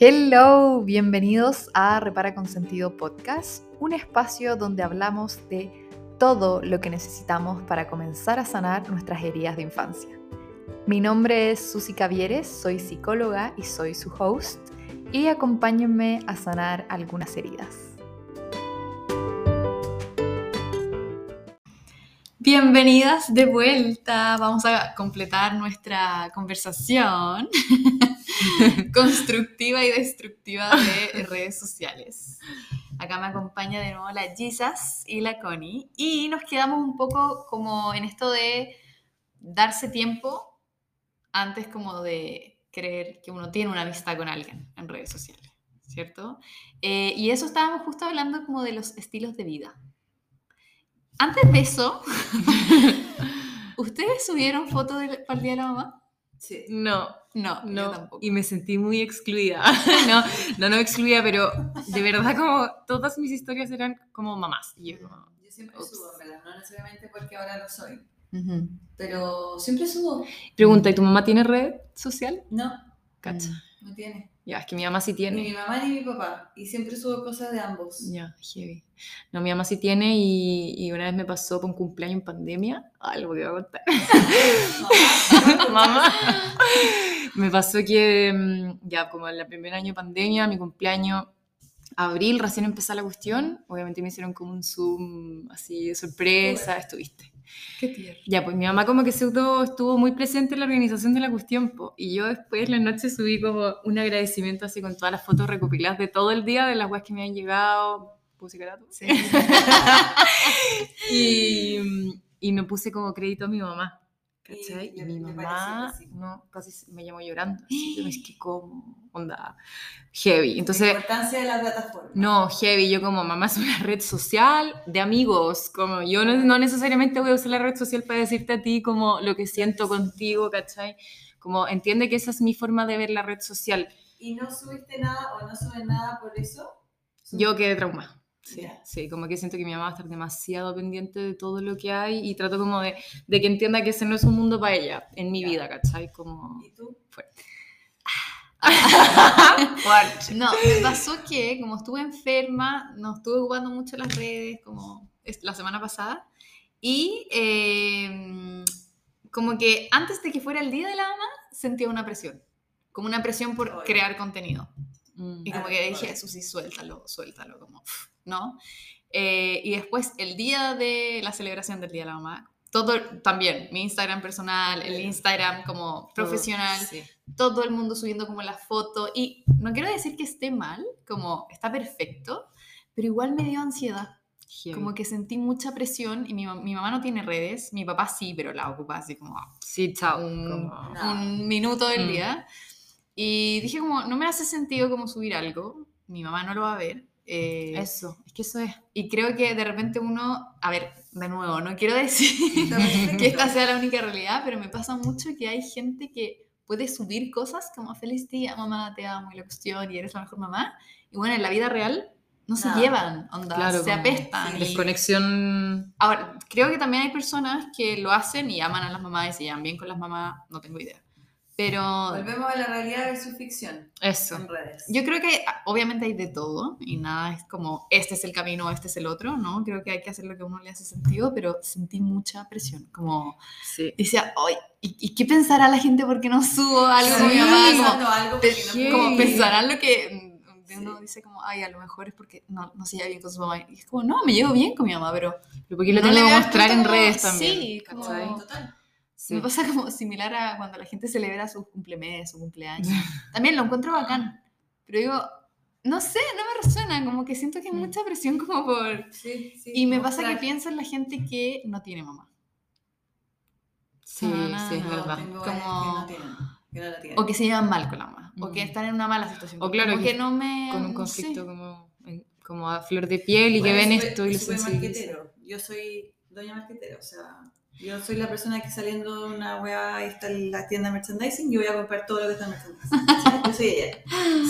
Hello, bienvenidos a Repara con Sentido Podcast, un espacio donde hablamos de todo lo que necesitamos para comenzar a sanar nuestras heridas de infancia. Mi nombre es Susi Cavieres, soy psicóloga y soy su host, y acompáñenme a sanar algunas heridas. Bienvenidas de vuelta. Vamos a completar nuestra conversación constructiva y destructiva de redes sociales. Acá me acompaña de nuevo la Jesus y la Connie y nos quedamos un poco como en esto de darse tiempo antes como de creer que uno tiene una amistad con alguien en redes sociales, ¿cierto? Eh, y eso estábamos justo hablando como de los estilos de vida. Antes de eso, ¿ustedes subieron fotos del, para el Día de la Mamá? Sí. No, No, yo no, tampoco. y me sentí muy excluida. no, no, no excluida, pero de verdad como todas mis historias eran como mamás. Y yo como, Yo siempre Ups. subo, ¿verdad? No necesariamente porque ahora lo soy, pero siempre subo. Pregunta, ¿y tu mamá tiene red social? No, Cacha. No tiene. Ya, es que mi mamá sí Ni tiene. mi mamá ni mi papá. Y siempre subo cosas de ambos. Ya, heavy. No, mi mamá sí tiene y, y una vez me pasó por un cumpleaños en pandemia. Ay, lo voy a contar. mamá. Me pasó que mm, ya como en el primer año de pandemia, mi cumpleaños, abril, recién empezó la cuestión. Obviamente me hicieron como un Zoom así de sorpresa, estuviste. Qué tierno. Ya, pues mi mamá como que se estuvo, estuvo muy presente en la organización de la cuestión, po, y yo después la noche subí como un agradecimiento así con todas las fotos recopiladas de todo el día, de las weas que me han llegado, puse carato, Sí. y, y me puse como crédito a mi mamá, ¿cachai? Y Y, mi mamá, no, casi me llamó llorando, así, yo, es que como, onda, heavy, entonces... La importancia de la plataforma. No, heavy, yo como mamá es una red social de amigos, como yo no, no necesariamente voy a usar la red social para decirte a ti como lo que siento contigo, ¿cachai? Como entiende que esa es mi forma de ver la red social. ¿Y no subiste nada o no subes nada por eso? Yo quedé traumada. Sí, sí, como que siento que mi mamá va a estar demasiado pendiente de todo lo que hay y trato como de, de que entienda que ese no es un mundo para ella, en mi vida, ¿cachai? Como... ¿Y tú? No, me pasó que como estuve enferma, no estuve ocupando mucho las redes como la semana pasada y eh, como que antes de que fuera el día de la mamá sentía una presión, como una presión por crear contenido. Mm. Y como Ah, que dije, eso sí, suéltalo, suéltalo, como, ¿no? Eh, y después, el día de la celebración del Día de la Mamá, todo también, mi Instagram personal, el Instagram como profesional, Sí. todo el mundo subiendo como la foto. Y no quiero decir que esté mal, como está perfecto, pero igual me dio ansiedad. Heavy. Como que sentí mucha presión y mi, mi mamá no tiene redes, mi papá sí, pero la ocupa así como Sí, chao. un, como- No. un minuto del Mm. día. Y dije como, no me hace sentido como subir algo, mi mamá no lo va a ver. Eh, Eso, es que eso es. y creo que de repente uno, a ver, de nuevo, no quiero decir que esta sea la única realidad, pero me pasa mucho que hay gente que puede subir cosas como feliz día, mamá, te amo y la cuestión y eres la mejor mamá. Y bueno, en la vida real no se llevan, onda, Claro, se apestan. y- Desconexión. Ahora, creo que también hay personas que lo hacen y aman a las mamás y se llevan bien con las mamás, no tengo idea. Pero Volvemos a la realidad versus ficción Eso. en redes. yo creo que ah, obviamente hay de todo y nada es como este es el camino, este es el otro, ¿no? Creo que hay que hacer lo que a uno le hace sentido, pero sentí mucha presión, como Sí. decía, ay, ¿y, y qué pensará la gente porque no subo algo con mi Sí, mamá? Como algo no como pensarán lo que mm, Sí. uno dice como, ay, a lo mejor es porque no, no se lleva bien con su mamá. Y es como, no, me llevo bien con mi mamá, pero Pero porque lo No tengo le que mostrar en redes también. sí, como-. Total. Sí. me pasa como similar a cuando la gente celebra sus cumplemes, su cumpleaños. También lo encuentro bacán, pero digo, no sé, no me resuena, como que siento que hay Mm. mucha presión como por... Sí, sí. Y me pasa que pienso en la gente que no tiene mamá. Sí, Ah, sí, es No, verdad. Como- que no tienen, que no la tienen. O que se llevan mal con la mamá. O que Mm. están en una mala situación. O claro, que que, no me... Con un no conflicto como, como a flor de piel y Bueno, que ven esto y lo marquetero. Yo soy doña marquetera, o sea, yo soy la persona que saliendo de una weá, está la tienda de merchandising, yo voy a comprar todo lo que está en merchandising. Yo soy ella.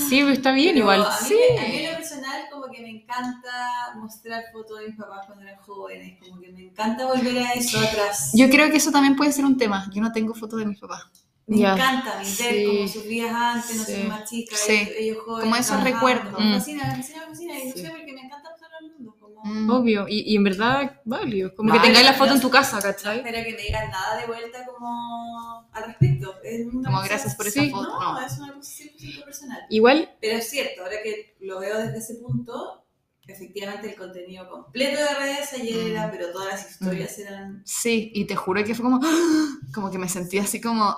Sí, pero está bien Pero igual. A mí, Sí. a mí en lo personal como que me encanta mostrar fotos de mis papás cuando eran jóvenes, como que me encanta volver a eso atrás. Yo creo que eso también puede ser un tema. Yo no tengo fotos de mis papás. Me Ya, encanta ver sí, como sus vidas antes, no sí, sé, más chicas, ellos, jóvenes. Como esos recuerdos. Me Mm. fascina, me fascina, me fascina. Y no sé, porque me encanta pasar al mundo. Como... Mm. Obvio, y, y en verdad, válido. Como que tengáis la foto no, en tu casa, ¿cachai? espero que me digan nada de vuelta como al respecto. Es una Como cosa- gracias por Sí. esa foto. No, No. es una cosa 100% personal. Igual, Pero es cierto, ahora que lo veo desde ese punto, efectivamente el contenido completo de redes ayer era, Mm. pero todas las historias eran... Sí, y te juro que fue como, como que me sentí así como,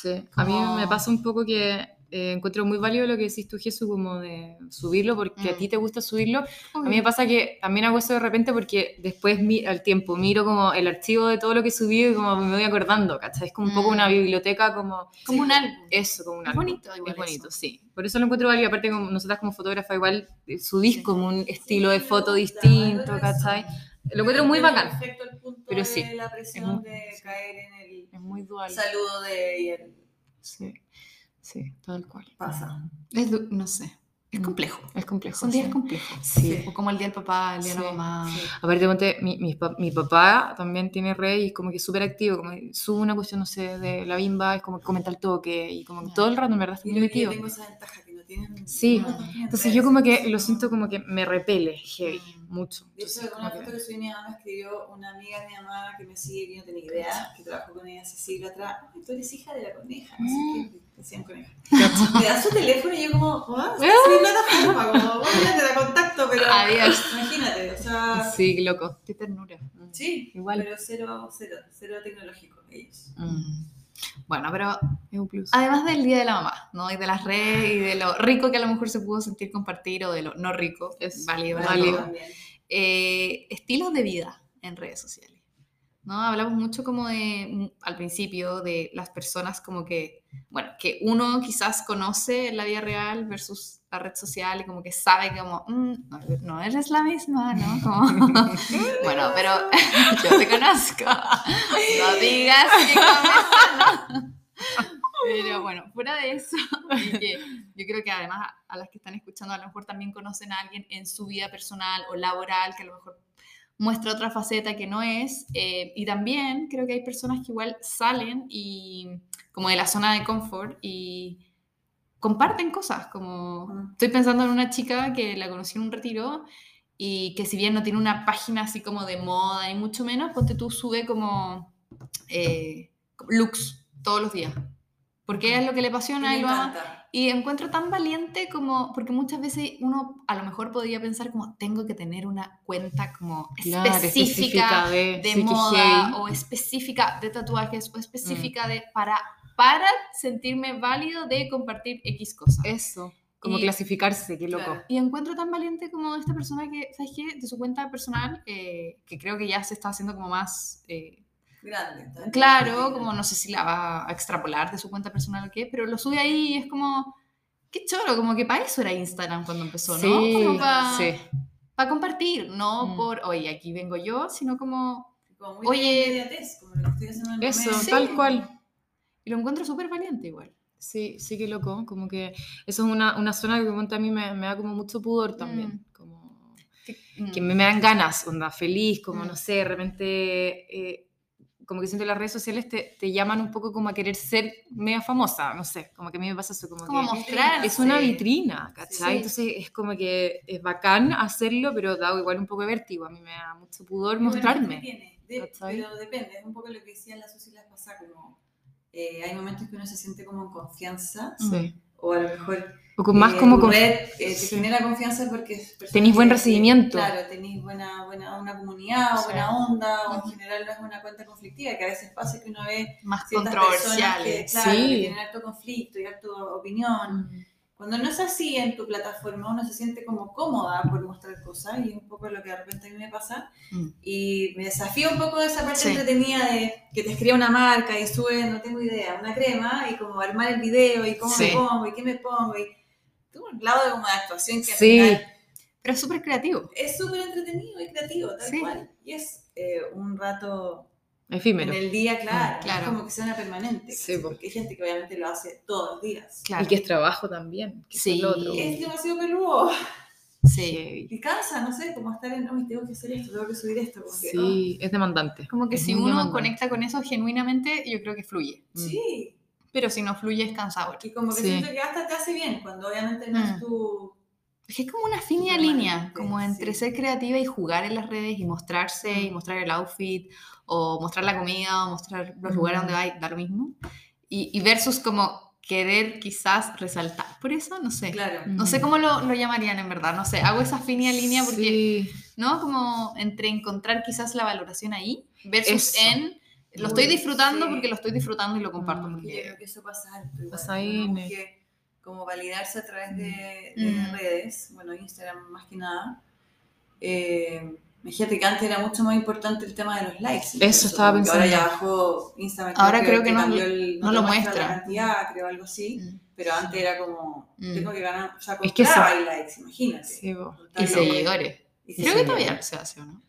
sí, a mí Como- me pasa un poco que eh, encuentro muy válido lo que decís tú, Jesús, como de subirlo, porque a Mm. ti te gusta subirlo. A mí me pasa que también hago eso de repente porque después mi- al tiempo miro como el archivo de todo lo que subí y como me voy acordando, ¿cachai? Es como un poco Mm. una biblioteca, como como un álbum. eso, como un Es álbum. bonito igual Es bonito, eso. sí. Por eso lo encuentro válido. Aparte, como nosotras como fotógrafa, igual eh, subís Sí. como un estilo Sí, de foto distinto, ¿cachai? Lo encuentro muy bacán. Perfecto el punto Pero de sí, la es presión muy- de caer en el Es muy dual. saludo de... Y el Sí, sí, tal cual. pasa. Es no sé, es Mm. complejo. Es complejo. Son días sí. complejos. Sí. O como el día del papá, el día de Sí, la mamá. sí. Aparte, ponte, mi, mi, mi papá también tiene red y es como que súper activo, como sube una cuestión, no sé, de la bimba, es como que comenta el toque y como que Ya. todo el rato, en verdad, está muy que yo metido. tengo esa ventaja que no tienen... Sí. no tienen Entonces redes, yo como que lo siento como que me repele heavy, Mm. mucho. De hecho, una como foto que- subí mi mamá me escribió una amiga de mi mamá que me sigue, que no tenía idea, que trabajó con ella hace siglo atrás. Tú eres hija de la coneja, no sé qué, decían. Me da su teléfono y yo como, "Ah, mi plataforma, como, bueno, te da contacto, pero Adiós. imagínate, o sea, Sí, loco. Qué ternura. sí, Igual. pero cero, cero, cero tecnológico ellos. Mm. Bueno, pero Es un plus. además del día de la mamá, ¿no? Y de las redes y de lo rico que a lo mejor se pudo sentir compartir o de lo no rico, Es válido. válido. válido. también. eh, estilos de vida en redes sociales. ¿No? Hablamos mucho como de, mm, al principio, de las personas como que, bueno, que uno quizás conoce en la vida real versus la red social y como que sabe como, "Mm, no, no eres la misma, ¿no? Como, bueno, pero yo te conozco, no digas que comes, ¿no? Pero bueno, fuera de eso, que yo creo que además a las que están escuchando a lo mejor también conocen a alguien en su vida personal o laboral que a lo mejor muestra otra faceta que no es. eh, y también creo que hay personas que igual salen y como de la zona de confort y comparten cosas, como estoy pensando en una chica que la conocí en un retiro y que si bien no tiene una página así como de moda ni mucho menos, ponte tú sube como eh, looks todos los días. Porque es lo que le Y apasiona y lo ama. Y encuentro tan valiente como, porque muchas veces uno a lo mejor podría pensar como, tengo que tener una cuenta como Claro, específica de, de moda o específica de tatuajes o Mm. específica de, para, para sentirme válido de compartir X cosas. Eso, como Y- clasificarse, qué loco. Claro. Y encuentro tan valiente como esta persona que, ¿sabes qué? De su cuenta personal, eh, que creo que ya se está haciendo como más... eh, Grande. bien. Claro, como no sé si la va a extrapolar de su cuenta personal o qué, pero lo sube ahí y es como, qué choro, como que para eso era Instagram cuando empezó, ¿no? Sí, como para sí. compartir, no Mm. por, oye, aquí vengo yo, sino como, Como muy Oye, como lo que estoy haciendo en el Eso, momento. tal cual. y lo encuentro súper valiente igual. Sí, sí, qué loco. Como que eso es una, una zona que a mí me, me da como mucho pudor también. Mm. Como Mm. que me, me dan ganas, onda, feliz, como Mm. no sé, de repente, eh, como que siento que las redes sociales te, te llaman un poco como a querer ser media famosa, no sé, como que a mí me pasa eso, como, como que mostrar. es una vitrina, ¿cachai? Sí. Entonces es como que es bacán hacerlo, pero da igual un poco de vértigo, a mí me da mucho pudor buena mostrarme. tiene. De- pero depende, es un poco lo que decían las Susi las pasadas, como eh, hay momentos que uno se siente como en confianza, Sí. o a lo mejor O con más eh, como tu con... red eh, te genera confianza porque Tenís buen que- recibimiento. Claro, tenéis buena, buena, una comunidad o Sí. buena onda, o en general no es una cuenta conflictiva, que a veces pasa que uno ve más ciertas personas que, controversiales. claro, Sí. que tienen harto conflicto y harto opinión. Mm. Cuando no es así en tu plataforma, uno se siente como cómoda por mostrar cosas y es un poco lo que de repente a mí me pasa. Mm. Y me desafío un poco de esa parte Sí. entretenida de que te escriba una marca y sube, no tengo idea, una crema y como armar el video y cómo Sí. me pongo y qué me pongo. Y tuvo un lado de como de actuación que al Sí. final Pero es súper creativo. es súper entretenido y creativo, tal Sí. cual. Y es eh, un rato Efímero. en el día, claro, Claro. Es como que sea una permanente. Sí, porque hay gente que obviamente lo hace todos los días. Claro. Y que es trabajo también. que eso es Sí. otro. Es demasiado peludo. Sí. Y cansa, no sé, como estar en, no, tengo que hacer esto, tengo que subir esto. Como que, Sí, es demandante. Como que Es si uno demandante. conecta con eso genuinamente, yo creo que fluye. sí, Pero si no fluye es cansador. Y como que Sí. siento que hasta te hace bien, cuando obviamente no es Mm. tu... Es que es como una fina línea, como entre sí. ser creativa y jugar en las redes y mostrarse y Mm. mostrar el outfit o mostrar la comida o mostrar los lugares Mm. donde va, da lo mismo. Y, y versus como querer quizás resaltar por eso, no sé. Claro. No sé cómo lo, lo llamarían en verdad, no sé, hago esa fina línea porque, Sí. ¿no? Como entre encontrar quizás la valoración ahí versus Eso. en lo estoy disfrutando sí. porque lo estoy disfrutando y lo comparto Mm. Yo porque... creo que eso pasa igual, Pasa ahí, ne. que como validarse a través de, Mm. de las redes, bueno, Instagram más que nada. Eh, imagínate que antes era mucho más importante el tema de los likes. incluso, estaba que Ahora ya pensando. bajó Instagram. Ahora creo que no- cambió el- no te lo La muestra. cantidad, creo, algo así. Mm. Pero antes era como, Mm. tengo que ganar, o sea, Es que compraba y likes, imagínate. Sí. Y seguidores. Y Creo que seguidores. todavía se hace, ¿o no?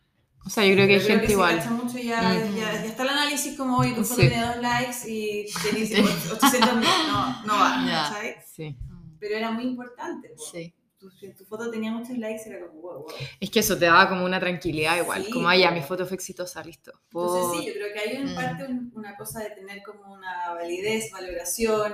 O sea, yo creo que hay gente se igual. mucho ya, Mm. ya, ya está el análisis como, oye, tu foto Sí. tiene dos likes y tenés 800 mil. No, no va. ¿sabes? Sí. Pero era muy importante. po. Sí. Tu, tu foto tenía muchos likes, era como, wow, wow. Es que eso te daba como una tranquilidad igual. Sí, como, ah, ya, mi foto fue exitosa, listo. Entonces Puedo- sí, yo creo que hay en Mm. parte un- una cosa de tener como una validez, valoración.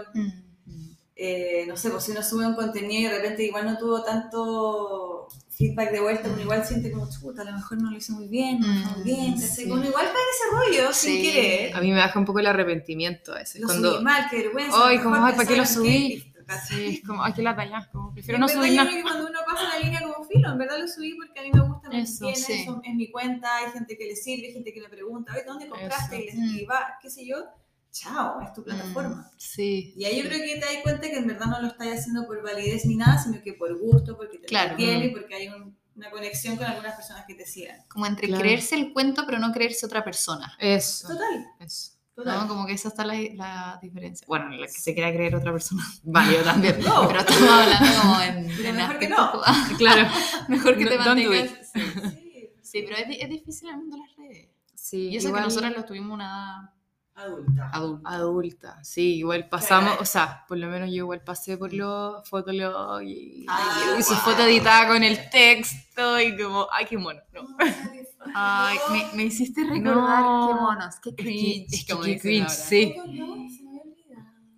Eh, no sé, pues si uno sube un contenido y de repente igual no tuvo tanto feedback de vuelta, uno igual siente como, chuta, a lo mejor no lo hice muy bien, no lo hice muy bien, Mm, sí. Uno igual cae en ese rollo sin Sí. querer. A mí me baja un poco el arrepentimiento a veces. Lo Cuando... subí mal, qué vergüenza. Ay, como, ay, ¿para qué lo subí? Sí, es como, ay, que lata ya. Como, prefiero no subir nada. que cuando uno pasa la línea como filo, en verdad lo subí porque a mí me gusta, me Eso, tiene, sí. eso es mi cuenta, hay gente que le sirve, hay gente que me pregunta, oye, ¿dónde compraste? Eso. Y, les, Mm. y va, qué sé yo, chao, es tu plataforma. Sí. Y ahí yo creo que te das cuenta que en verdad no lo estás haciendo por validez ni nada, sino que por gusto, porque te Claro. tiene y Mm. porque hay un- una conexión con algunas personas que te sigan. Como entre Claro. creerse el cuento, pero no creerse otra persona. Eso. Total, Eso. total. ¿no? Como que esa está la, la diferencia. Bueno, la que se quiera creer otra persona, válido también. No. Pero estamos hablando como en. Pero en mejor que no. Claro. mejor que te No- mantengas. Sí. Sí, Sí, pero es, es difícil en el mundo de las redes. Sí, Y eso igual que nosotros lo tuvimos una edad adulta. adulta. adulta. Sí, igual pasamos, o sea, por lo menos yo igual pasé por los fotolog y, Ah, y su foto editada con el texto y como, ay, qué mono. No. Ay, me, me hiciste recordar No. qué monos, qué Es que, cringe. es que como qué cringe, ahora. sí.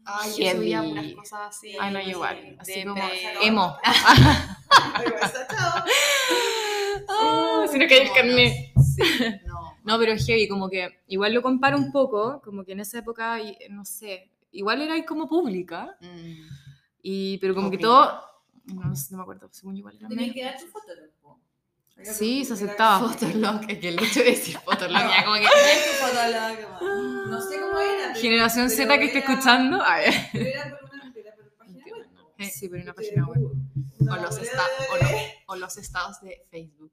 Ay, yo subía puras cosas así. Ay, no, yo de- igual. Así de como pre- emo. Vergüenza, chao. Ah, si no cae el carnet. Sí, no. Pero es heavy, como que igual lo comparo un poco, como que en esa época, no sé, igual era como pública, Mm. y, pero como que Opino. todo, no, sé, no me acuerdo, según igual era medio- que dar tu foto. Sí, se aceptaba. Fotolog, es que el hecho de decir Fotolog ya como que... Fotolog, No sé cómo era. Generación pero Z que esté era- escuchando. Ay, Pero era por una, era por página web. Eh, sí, pero una Que- página web. los, esta- o los estados de Facebook.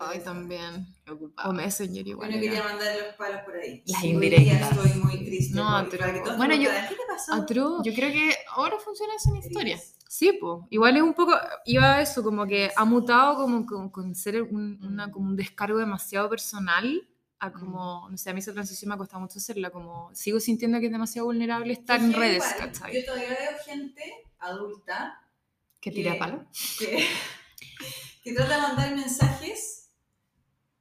Ay, también. Ocupado. O Messenger igual. Bueno, quería mandar los palos por ahí. Las Hoy indirectas. día Estoy muy triste. No, que todos Bueno, yo- ¿Qué te pasó? Atro. Yo creo que ahora funciona eso en historia. Sí, pues. Igual es un poco, iba a eso, como que ha mutado como con, con ser un, una, como un descargo demasiado personal a como, no sé, a mí esa transición me ha costado mucho hacerla, como sigo sintiendo que es demasiado vulnerable estar en Yo redes, igual, ¿cachai? Yo todavía veo gente adulta ¿Qué tira Que- palo? que, que trata de mandar mensajes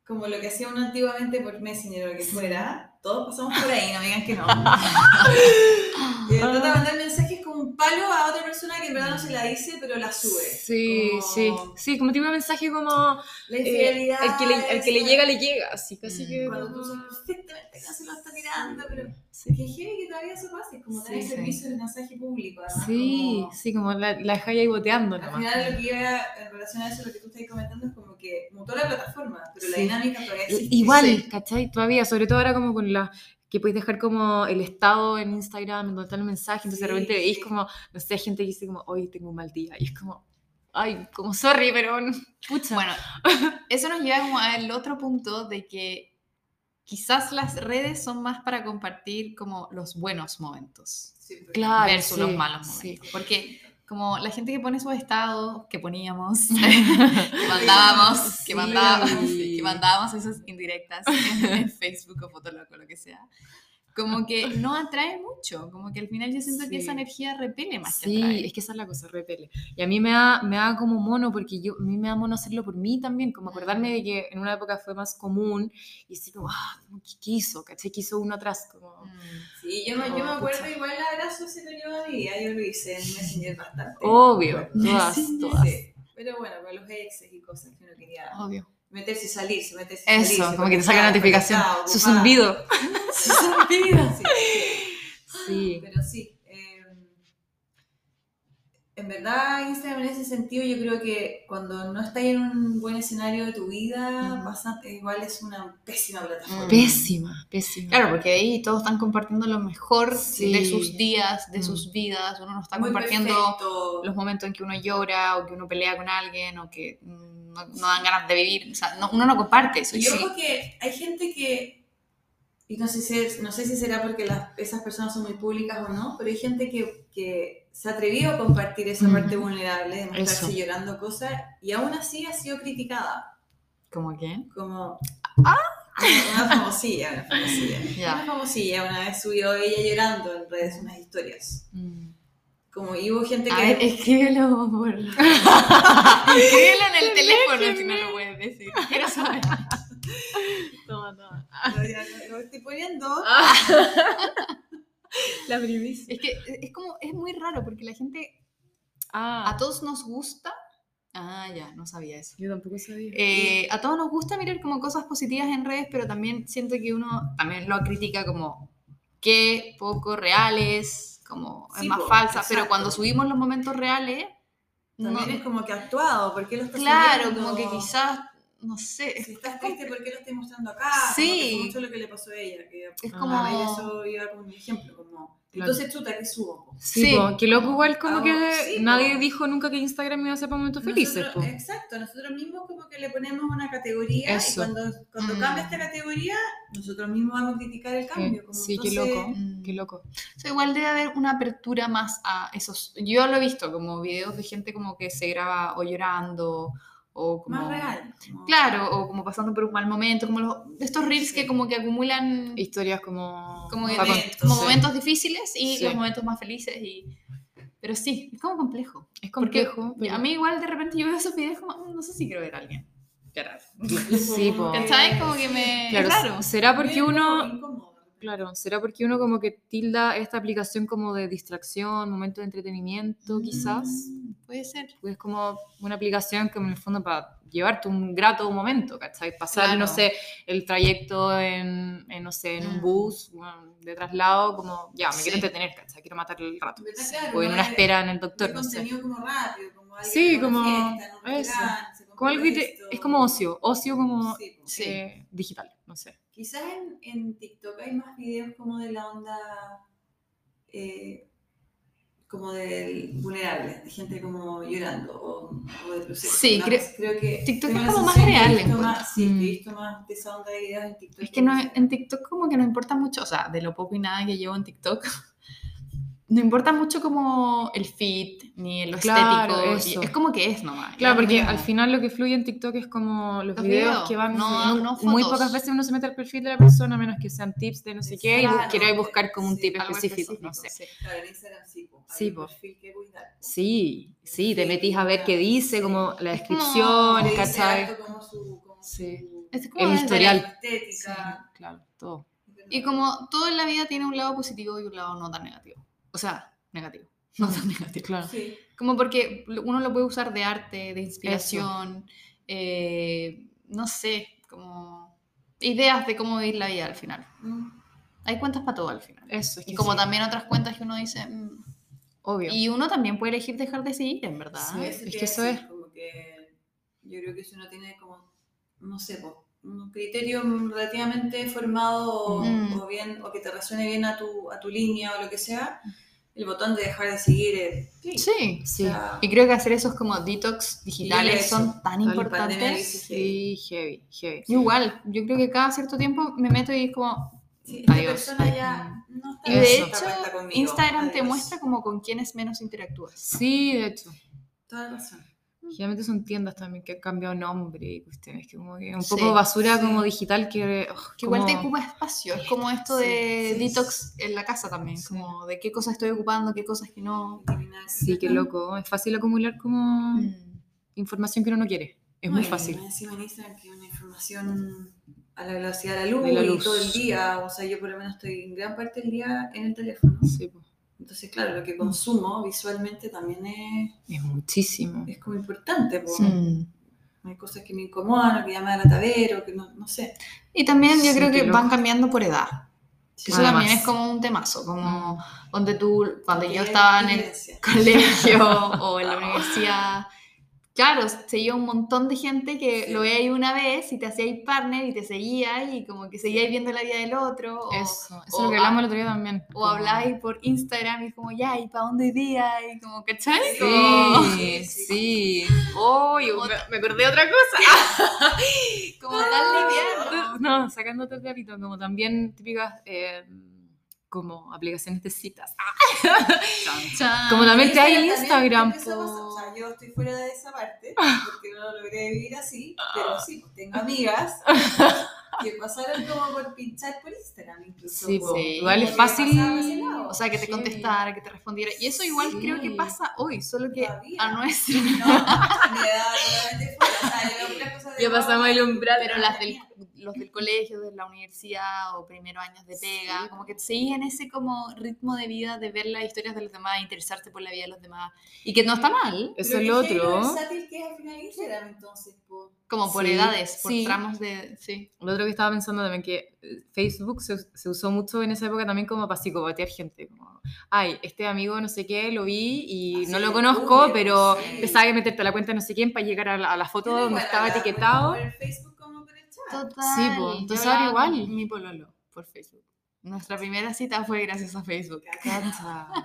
como lo que hacía uno antiguamente por Messenger o lo que fuera. Todos pasamos por ahí, no me digan que no. Trata de mandar mensajes como un palo a otra persona que en verdad no se la dice, pero la sube. Sí, Como sí, sí, como tipo de mensaje como La eh, infidelidad. el, que le, el que le llega, le llega, así casi Mm. que... Cuando tú sabes perfectamente que no se lo está tirando, pero Sí. que que todavía eso pase, como tener Sí, sí. servicio de mensaje público. Además, Sí, como- sí, como la, la dejáis ahí boteando Al nomás. final lo que iba en relación a eso, lo que tú estás comentando es como que mutó la plataforma, pero la Sí. dinámica todavía existe. Igual, Sí. ¿cachai? Todavía, sobre todo ahora como con la que podéis dejar como el estado en Instagram, donde están los mensajes, entonces de Sí, repente veis como, no sé, gente que dice como, hoy tengo un mal día, y es como, ay, como sorry, pero pucha. Bueno, eso nos lleva como al otro punto de que quizás las redes son más para compartir como los buenos momentos Sí, Claro, versus sí, los malos sí. momentos. Porque como la gente que pone esos estados que poníamos, que mandábamos, que mandábamos, que mandábamos esas indirectas en, en Facebook o Fotolog o lo que sea, como que no atrae mucho, como que al final yo siento Sí. que esa energía repele más que Sí, atrae. es que esa es la cosa, repele. Y a mí me da, me da como mono, porque yo, a mí me da mono hacerlo por mí también, como acordarme de que en una época fue más común y decir, como, ah, como que quiso, ¿cachai? Que hizo uno atrás, como... Mm. Sí, yo me, yo me acuerdo pucha. igual abrazo ese periodo de mi vida, yo lo hice en Messenger bastante. Obvio, todas, todas. sí. Pero bueno, con los exes y cosas que uno quería Obvio. Meterse y salirse, meterse y salirse. Eso, como que te saca conectado, notificación. conectado, Su zumbido. Su zumbido. Sí, sí. Sí. Pero sí, eh, en verdad Instagram en ese sentido yo creo que cuando no estás en un buen escenario de tu vida, pasa- igual es una pésima plataforma. Mm. Pésima, pésima. Claro, porque ahí todos están compartiendo lo mejor Sí. de sus días, de Mm. sus vidas. Uno no está Muy compartiendo perfecto. los momentos en que uno llora o que uno pelea con alguien o que mm, no, no dan ganas de vivir. O sea, no- uno no comparte eso. Y sí. ojo que hay gente que, y no sé si, no sé si será porque las- esas personas son muy públicas o no, pero hay gente que, que se ha atrevido a compartir esa Ujú. parte vulnerable, de mostrarse llorando cosas, y aún así ha sido criticada. ¿Cómo quién? Como una, una famosilla, una famosilla. Una famosilla una vez subió ella llorando en redes unas historias. Mm. Como, y hubo gente A que... ver, escríbelo por... escríbelo en el teléfono si no lo puedes decir. Quiero saber. Toma, toma. Lo, ya- lo estoy poniendo. La primicia. Es que es como, es muy raro porque la gente, Ah, a todos nos gusta. Ah, ya, no sabía eso. yo tampoco sabía. Eh, a todos nos gusta mirar como cosas positivas en redes, pero también siento que uno también lo critica como que poco reales, como es Sí, más po, falsa, pero exacto. cuando subimos los momentos reales, no- También es como que actuado, ¿por qué lo estás claro, subiendo? como que quizás, no sé, Si estás triste, ¿por qué lo estoy mostrando acá? Sí. Como que fue mucho lo que le pasó a ella. Que es Ah, como... a ella eso iba como un ejemplo. Como, Claro. Entonces, chuta, ¿qué subo? Sí, Sí. po, que loco igual como Ah, que sí, nadie po. dijo nunca que Instagram iba a ser para momentos felices, Nosotros- po. exacto, nosotros mismos como que le ponemos una categoría Eso. y cuando, cuando Mm. cambia esta categoría, nosotros mismos vamos a criticar el cambio. como, Sí, qué entonces, loco, Mm. qué loco. O sea, igual debe haber una apertura más a esos. Yo lo he visto como videos de gente como que se graba o llorando o como. Más real. como- Claro, o como pasando por un mal momento, como los, estos reels Sí. que como que acumulan Historias como... como, con- momentos, como sí. momentos difíciles y Sí. los momentos más felices. Y... Pero sí, es como complejo. Es Porque complejo. pero- a mí igual de repente yo veo esos videos como, "Mm, no sé si quiero ver a alguien. Llorar. Sí, po. ¿Cachai? Como que me... Claro, es raro. será porque uno... Claro, será porque uno como que tilda esta aplicación como de distracción, momento de entretenimiento, quizás. Mm, Puede ser. Pues es como una aplicación que en el fondo para llevarte un grato momento, ¿cachai? Pasar, Claro. no sé, el trayecto en, en, no sé, en un Mm. bus, de traslado, como, ya, me quiero entretener, ¿cachai? Quiero matar el rato. O en una es- espera en el doctor, no sé. contenido como rápido, como alguien Sí, como fiesta, eso. Como algo que te- es como ocio, ocio como. Sí. eh, digital, no sé. Quizás en, en TikTok hay más videos como de la onda eh, como del vulnerable, de gente como llorando o, o de proceso. Sí, ¿no? creo- creo que TikTok es como más he real, visto encuentro. más- Sí, Mm. he visto más de esa onda de videos en TikTok. Es que no, en TikTok como que no importa mucho, o sea, de lo poco y nada que llevo en TikTok, no importa mucho como el fit, ni lo Claro, estético, eso. es como que es nomás. Claro, porque no- al final lo que fluye en TikTok es como los, Los videos, videos, que van. no- no- no muy pocas veces uno se mete al perfil de la persona, a menos que sean tips de no sé qué, y queráis buscar como un sí, tip específico, no sé. Claro, sí, Sí, perfil que. Sí, sí, te metís a ver qué dice, como la descripción, dice ¿cachai? harto como su, como Sí. su Es como El historial. estética. Claro, todo. Y como todo en la vida tiene un lado positivo y un lado no tan negativo. O sea, negativo. No tan negativo. Claro. Sí. Como porque uno lo puede usar de arte, de inspiración, eh, no sé, como ideas de cómo vivir la vida al final. Mm. Hay cuentas para todo al final. Eso, es Y que como sí, también otras cuentas que uno dice, mm, obvio. y uno también puede elegir dejar de seguir, en verdad. Sí. Es que a eso es. Como que yo creo que si uno tiene como, no sé, un criterio relativamente formado o, Mm. o bien, o que te resuene bien a tu, a tu línea o lo que sea, el botón de dejar de seguir es. Sí, Sí. O sea, Y creo que hacer esos como detox digitales eso, son tan importantes. Sí, heavy, heavy. Yo igual, yo creo que cada cierto tiempo me meto y es como... sí, esta Adiós. persona ya no está Y de hecho, conmigo. Instagram te muestra como con quienes menos interactúas. Sí, de hecho. Toda razón. Generalmente son tiendas también que han cambiado nombre y cuestiones que como que un Sí, poco basura sí. como digital que... oh, Que igual te ocupa espacio. Es como esto de sí, detox en la casa también. Como de qué cosas estoy ocupando, qué cosas que no. Sí, qué loco. Es fácil acumular como Mm. información que uno no quiere. Es No, muy fácil. Encima en Instagram que una información a la velocidad de la luz, De la y todo el día. O sea, yo por lo menos estoy en gran parte del día en el teléfono. Sí, po. Entonces, claro, lo que consumo visualmente también es, es muchísimo. es como importante. po. Mm. Hay cosas que me incomodan, o que ya me dan atadero, que no, no sé. Y también yo Sí, creo que loco. van cambiando por edad. Sí, Eso también es como un temazo. Como donde tú, cuando que yo estaba en el colegio o en la universidad. Claro, seguía un montón de gente que Sí. lo veía una vez y te hacíais partner y te seguía y como que seguíais viendo la vida del otro. O, Eso, eso es o lo que hablamos el otro día también. o hablabais por Instagram y es como, ya, ¿y para dónde día? Y como, ¿cachai? Sí, Como, Sí, sí. Oh, yo me, me acordé de otra cosa. como tan liviano. No, sacándote el papito, como también típicas eh, como aplicaciones de citas. Ah. Como también te hay también Instagram. O sea, yo estoy fuera de esa parte, porque no lo logré vivir así, pero sí, pues tengo amigas que pasaron como por pinchar por Instagram incluso. Sí. Sí. igual es fácil. por. O sea, que te Sí. contestara, que te respondiera. Y eso igual Sí. creo que pasa hoy, solo que Todavía. a nuestra... No, fuera. Ya pasamos el umbral. Pero las del, los del colegio, de la universidad o primeros años de pega, Sí. como que seguís en ese como ritmo de vida de ver las historias de los demás, interesarte por la vida de los demás. Y que no está mal, Eso es lo otro. Que es al final Instagram, entonces, po. como por Sí, edades, por sí. tramos de... Sí. Lo otro que estaba pensando también que eh, Facebook se, se usó mucho en esa época también como para psicopatear gente. Como, ay, este amigo no sé qué, lo vi y Ah, no sí, lo conozco, obvio, pero sí. empezaba a meterte a la cuenta no sé quién para llegar a la, a la foto donde igual estaba etiquetado. Por el Facebook como por el chat. Total. Sí, Yo entonces ahora igual. Mi pololo, por Facebook. Nuestra primera cita fue gracias a Facebook. Cacha.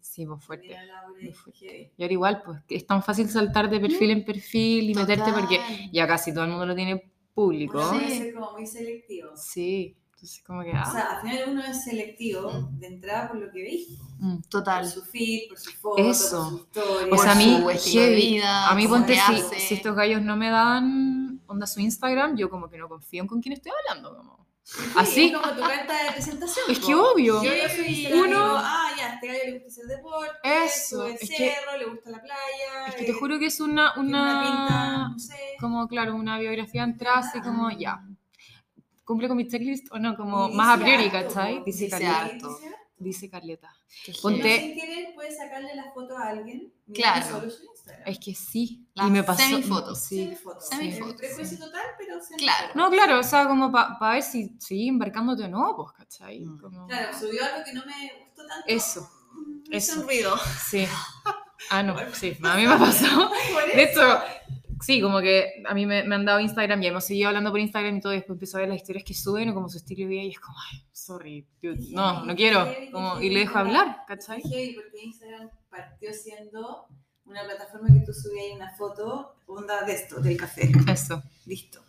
Sí. Pues fuerte. Y ahora igual, pues es tan fácil saltar de perfil en perfil y meterte porque Total. ya casi todo el mundo lo tiene público. Uno Sí. puede ser como muy selectivo. Sí, entonces como que... O ah, sea, al final uno es selectivo Mm. de entrada por lo que veis. mm. Por Total. su feed, por su foto, Eso. por su historia. O sea, a Por mí, su de vida, a mí ponte si, si estos gallos no me dan onda su Instagram, yo como que no confío en con quién estoy hablando. Como. Sí, así. Es como tu carta de presentación. Es que obvio. Yo veo su Instagram y Uno- digo, ah, ya, a este gallo le gusta hacer deporte, Eso, sube el es que- cerro, le gusta la playa. Es que te eh, juro que es una, una pinta, no sé. como claro, una biografía atrás y como ya, cumple con mi checklist o no, como más a priori, ¿cachai? Dice Dice harto. Dice Carleta. Ponte- heavy. sin querer puede sacarle la foto a alguien. Claro. Solo Instagram. Es que sí. Y me pasó. semifoto. Sí. Semifoto. Semifoto, Es prejuicio total, pero. Claro. No, claro, o sea, como para ver si sigue embarcándote o no, pues, ¿cachai? Mm. Como- Claro, subió algo que no me gustó tanto. Eso, Mm, me eso. hizo un ruido. Sí. Ah, no, sí, a mí me pasó. Por De eso. hecho, sí, como que a mí me, me han dado Instagram y hemos seguido hablando por Instagram y todo, y después empiezo a ver las historias que suben o como su estilo de vida y es como, ay, sorry, dude, no, no quiero. Como, y le dejo hablar, ¿cachai? Porque Instagram partió siendo una plataforma que tú subías una foto, onda de esto, del café. Eso. Listo.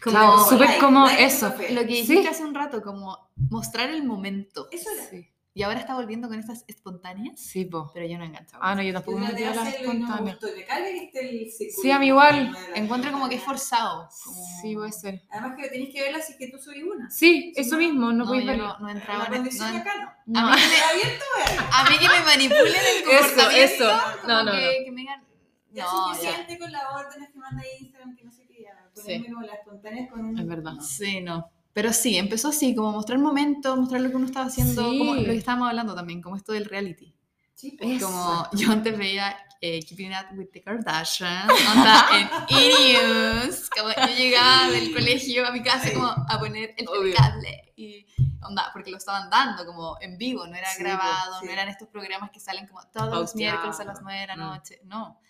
Claro, súper like, como like eso. Lo que Sí. dijiste hace un rato, como mostrar el momento. Eso era. Sí, Y ahora está volviendo con estas espontáneas, sí, po. pero yo no he enganchado. Ah, no, yo Yo tampoco me metí a las hacerlo y no me espontáneas. carga que esté el. Sí, a mí igual. Encuentro como que es forzado. como- Sí, puede ser. Además que tenéis que verla si es que tú subís una. Sí, Sí, eso no, mismo, no No, podéis yo verlo. no, no entraba en condición no- acá no. No. A mí que me-. A mí que me manipulen el Eso, comportamiento. eso. como No, no, que, que me digan. Ya No, es ya. suficiente con las órdenes que manda Instagram, que no sé qué, ya. Ponerme Sí. como las espontáneas con. Es verdad. Sí, no. Pero sí, empezó así, como mostrar momentos, mostrar lo que uno estaba haciendo, Sí. como lo que estábamos hablando también, como esto del reality. Sí, pues. Como yo antes veía eh, Keeping Up with the Kardashians, onda en E-News, como yo llegaba del colegio a mi casa como a poner el Obvio. cable y onda, porque lo estaban dando como en vivo, no era Sí, grabado, pues, sí. no eran estos programas que salen como todos los Pauteado. miércoles a las 9 de la Mm. noche, no.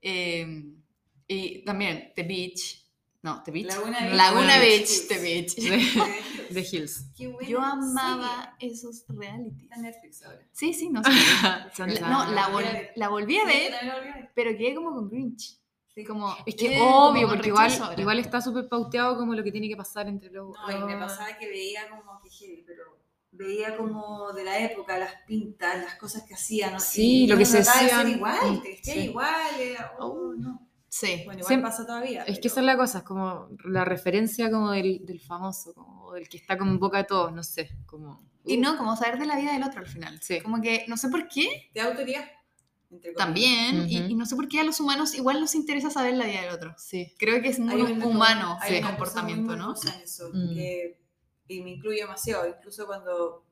Eh, y también The Beach, no, The Beach, Laguna Beach. Laguna Beach, The Beach. De, de Hills. Qué buena Yo amaba esos realities. serie. Está Netflix ahora. Sí, sí, no sé. No, la, volví a vol- ver. la volví a Sí, ver, ver. pero quedé como con Grinch. Sí. Como, Es que eh, obvio, porque igual, ahora. igual está súper pauteado como lo que tiene que pasar entre los... No, y me pasaba que veía como que heavy, pero veía como de la época, las pintas, las cosas que hacían. ¿no? Sí, Y lo que se hacían. igual, te Sí. igual, era, oh, Oh. no. Sí. Bueno, igual Siempre- pasa todavía. Es que pero- esa es la cosa, es como la referencia como del, del famoso, como del que está como en boca de todos, no sé, como... Y no, como saber de la vida del otro al final. Sí. Como que no sé por qué, De autoridad. entre comillas. también, y, y no sé por qué a los humanos igual nos interesa saber la vida del otro. Sí. Creo que es muy humano una cosa comportamiento, ¿no? eso, Mm. que- y me incluye demasiado, incluso cuando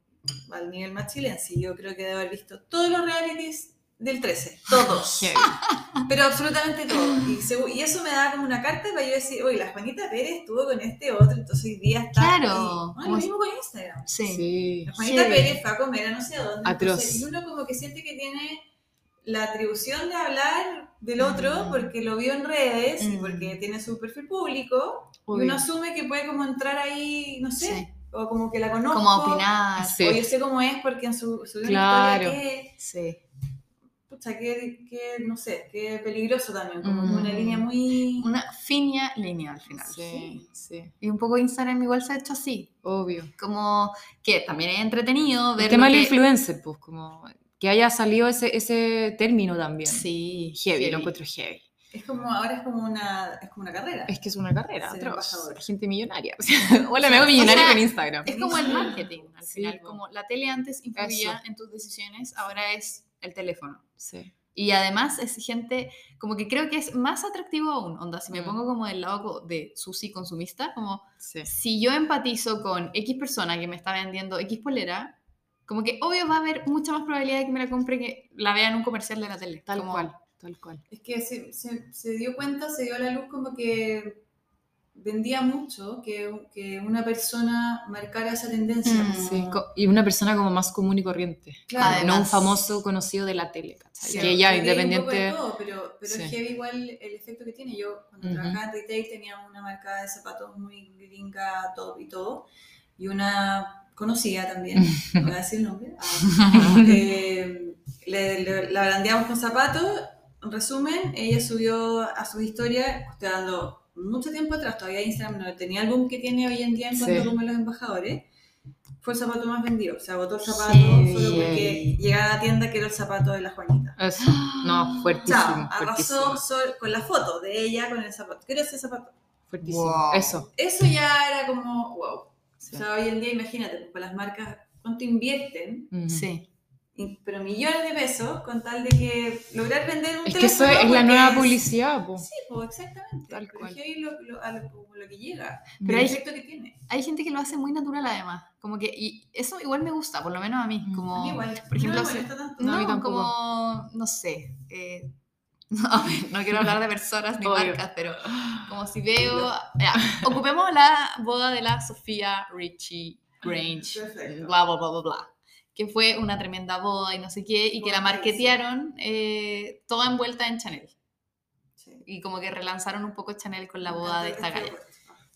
al nivel más chilense, yo creo que debo haber visto todos los realities del 13, todos, pero absolutamente todos. Y, y eso me da como una carta para yo decir, oye, la Juanita Pérez estuvo con este otro, entonces hoy día está. Claro, ahí". Ah, como lo mismo con Instagram. Sí. Sí. La Juanita. Pérez fue a comer a no sé dónde. Atroz. entonces, y uno como que siente que tiene la atribución de hablar del otro Mm. porque lo vio en redes y Mm. porque tiene su perfil público. Y uno asume que puede como entrar ahí, no sé, Sí. o como que la conozco. Como opinar. Sí. O yo sé cómo es porque en su, su Claro. historia que, Sí. Pucha, que, que, no sé, que peligroso también, como Mm. una línea muy... Una fina línea al final. Sí, sí, Y un poco Instagram igual se ha hecho así. obvio. Como que también es entretenido ver El tema del que- influencer, pues, como que haya salido ese, ese término también. Sí, Heavy, heavy. lo encuentro heavy. Es como, ahora es como una, es como una carrera. Es que es una carrera, embajador. Gente millonaria. Hola, me hago millonaria o sea, con Instagram. Es como el marketing, al Sí, final. Como la tele antes influía Eso. en tus decisiones, ahora es el teléfono. Sí. Y además es gente, como que creo que es más atractivo aún, onda, si me Mm. pongo como del lado de Susi consumista, como Sí. si yo empatizo con X persona que me está vendiendo X polera, como que obvio va a haber mucha más probabilidad de que me la compre que la vea en un comercial de la tele. Tal Como- cual, tal cual. Es que se, se, se dio cuenta, se dio a la luz como que vendía mucho que, que una persona marcara esa tendencia. Mm, como- Sí, y una persona como más común y corriente. Claro. no un famoso conocido de la tele, ¿cachai? Sí, que un poco de independiente. todo, pero pero Sí. es heavy igual el efecto que tiene. Yo cuando Ujú. trabajaba en retail tenía una marca de zapatos muy gringa, top y todo, y una conocida también, no voy a decir el nombre, ah, eh, le, le- la brandeamos con zapatos. En resumen, ella subió a su historia, dando mucho tiempo atrás, todavía Instagram no tenía el boom que tiene hoy en día en cuanto Sí. a los embajadores. Fue el zapato más vendido, se agotó el zapato solo porque llegaba a la tienda que era el zapato de la Juanita. Eso. No, fuertísimo. Chao, fuertísimo. arrasó sol- con la foto de ella con el zapato. Quiero ese zapato. fuertísimo. Wow. Eso. Eso ya era como, wow. Sí. O sea, hoy en día, imagínate, pues, para las marcas, ¿cuánto invierten? Sí. Pero millones de pesos con tal de que lograr vender un Es que eso teléfono, es la nueva es- publicidad, po. Sí, pues exactamente. Tal cual. es lo, lo- a lo, lo que llega. Pero el hay- efecto que tiene. Hay gente que lo hace muy natural además. Como que, y eso igual me gusta, por lo menos a mí. Mm. Como, A mí igual. por ejemplo, no me tanto. No, a mí No, como, no sé, eh, no, no quiero hablar de personas ni Obvio. marcas, pero como si veo, ya, ocupemos la boda de la Sofía Richie Grange, Perfecto. bla, bla, bla, bla, bla, que fue una tremenda boda y no sé qué, y que la marketearon eh, toda envuelta en Chanel, Sí. y como que relanzaron un poco Chanel con la boda de esta galla.